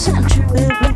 century.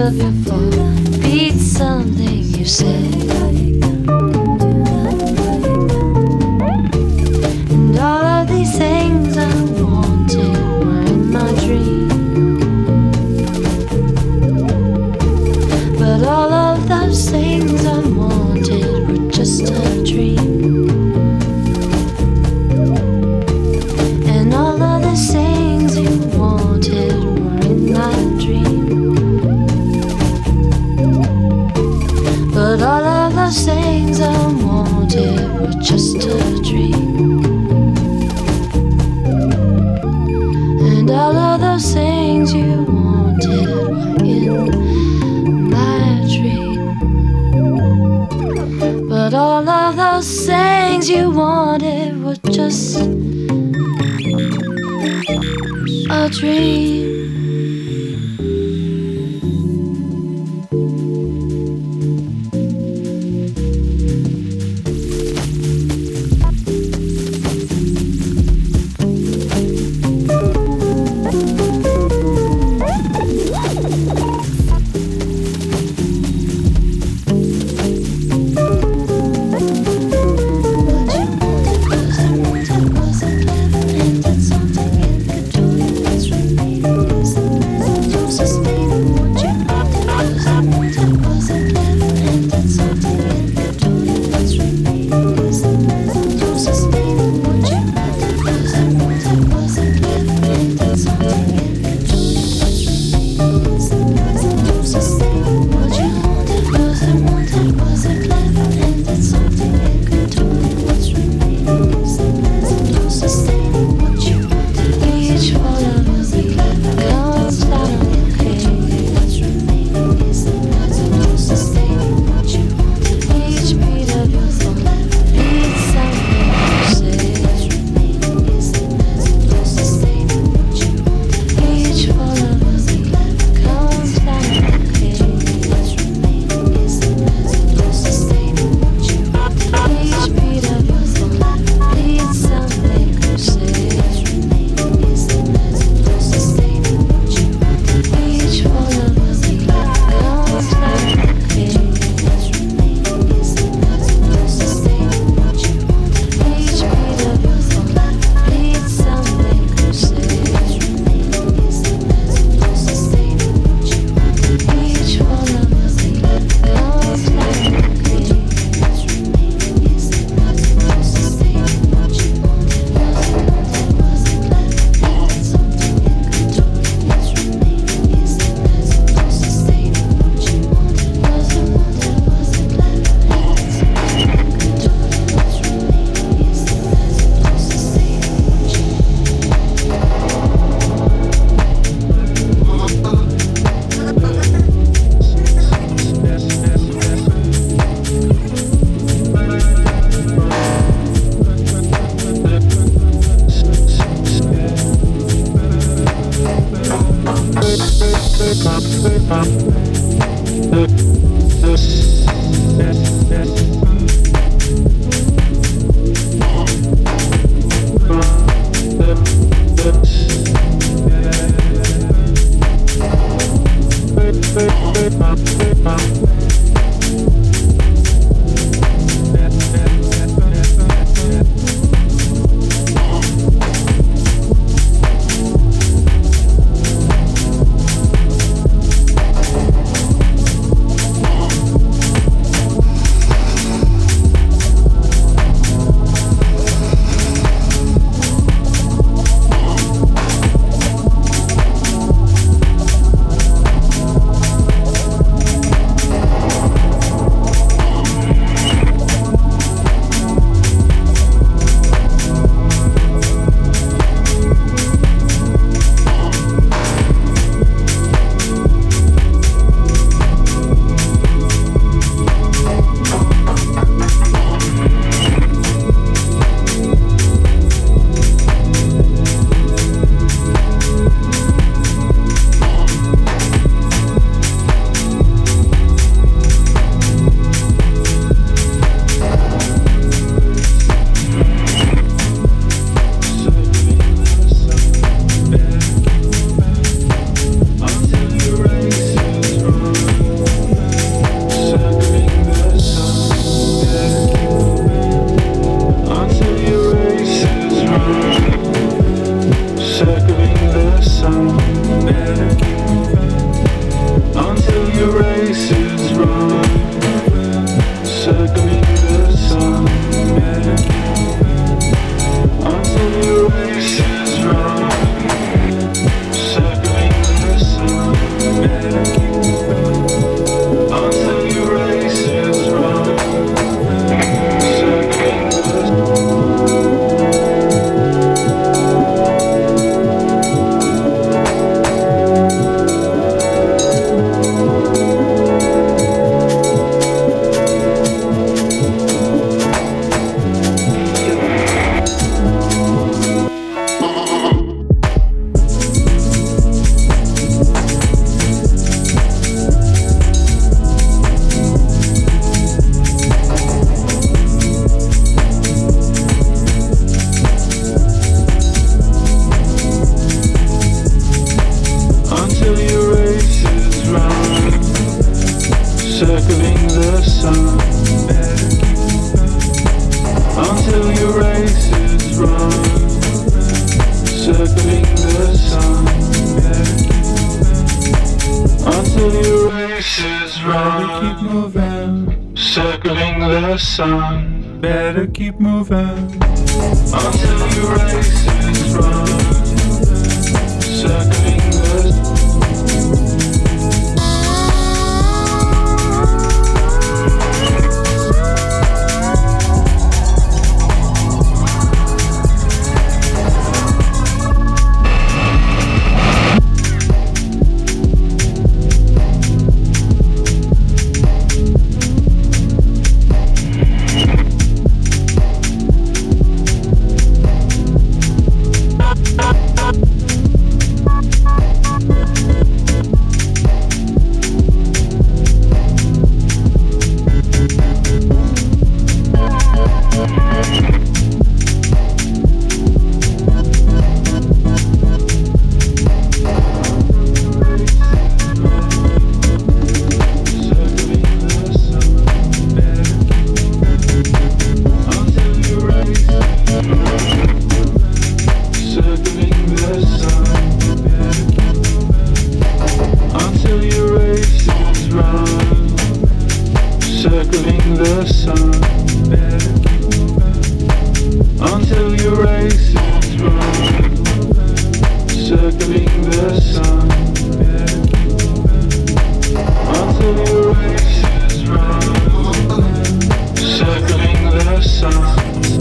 Of your fall beats something you said. Dream. keep moving.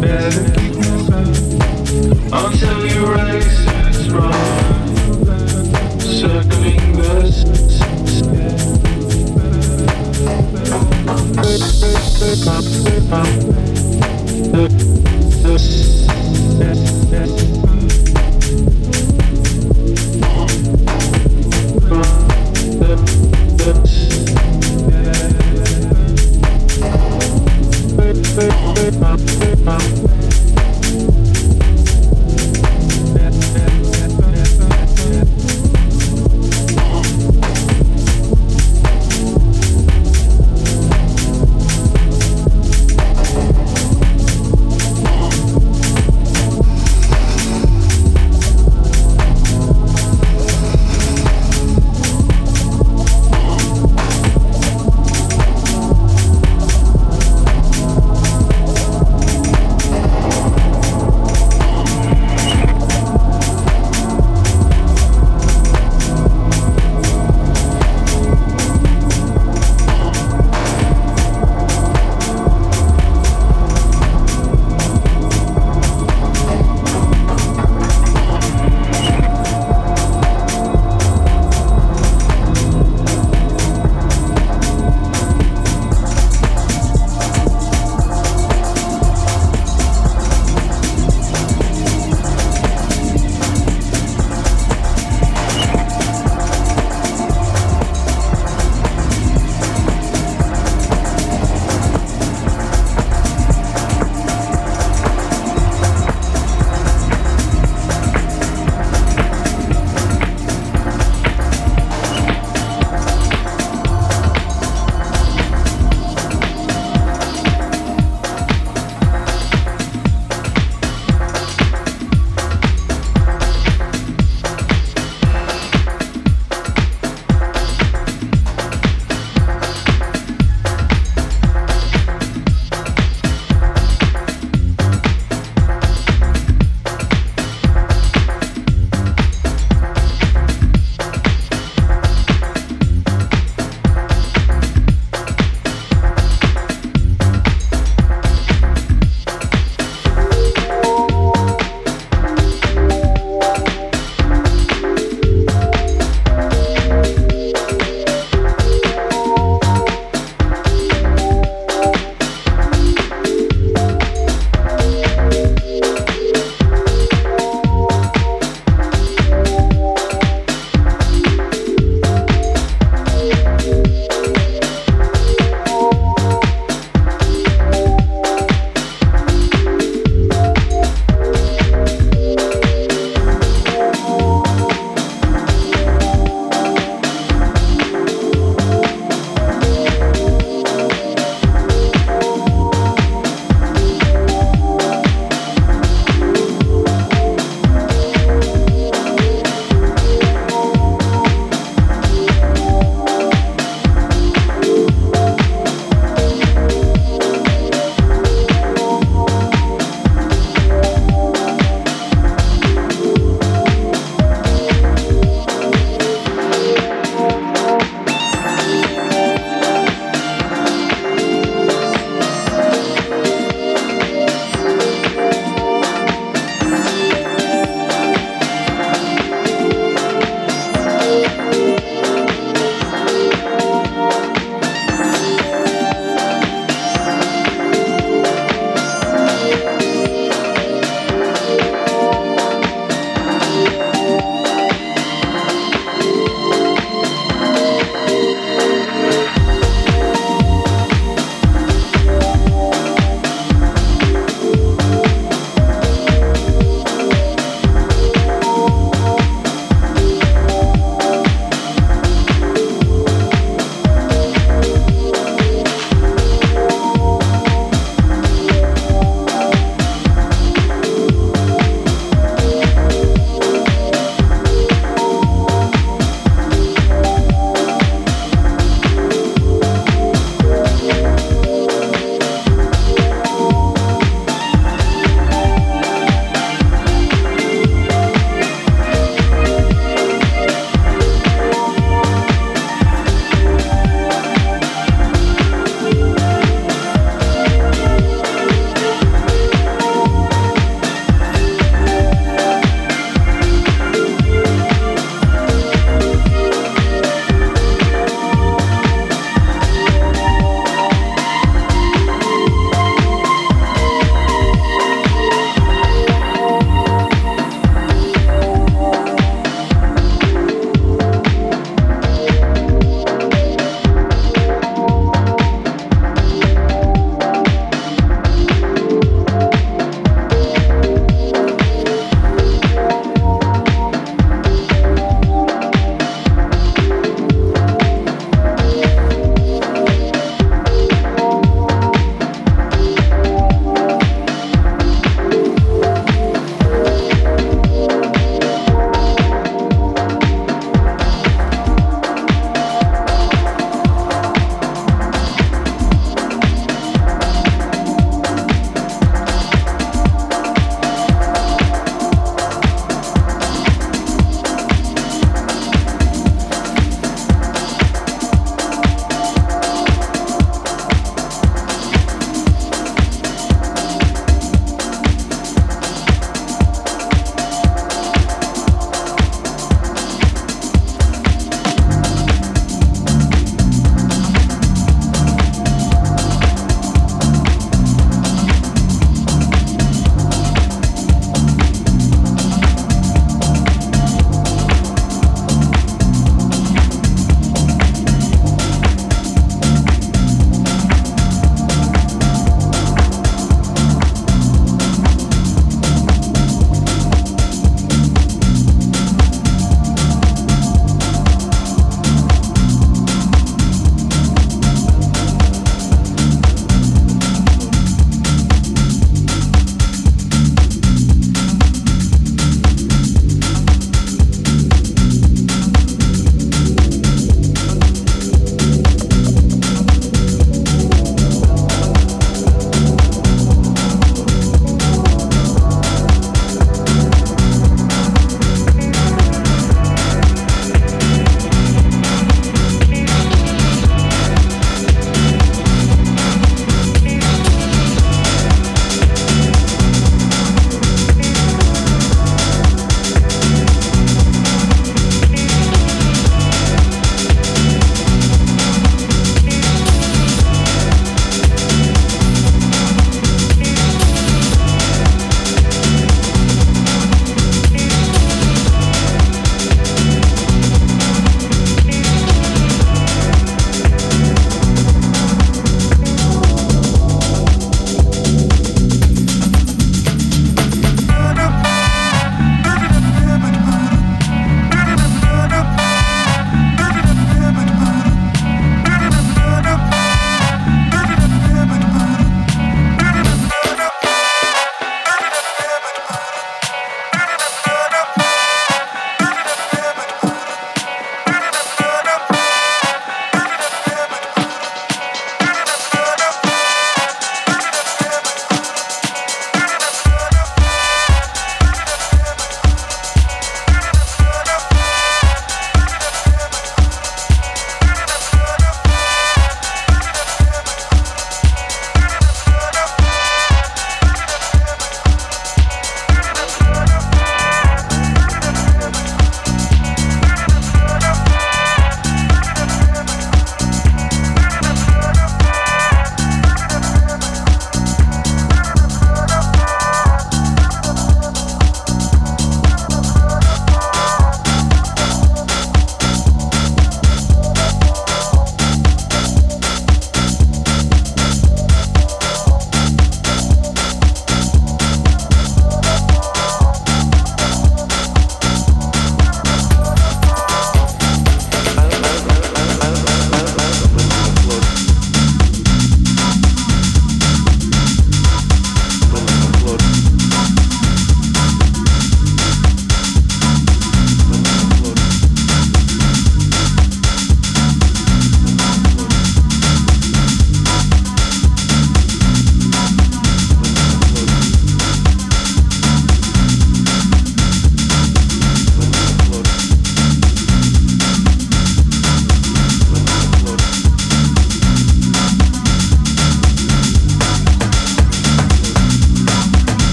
better.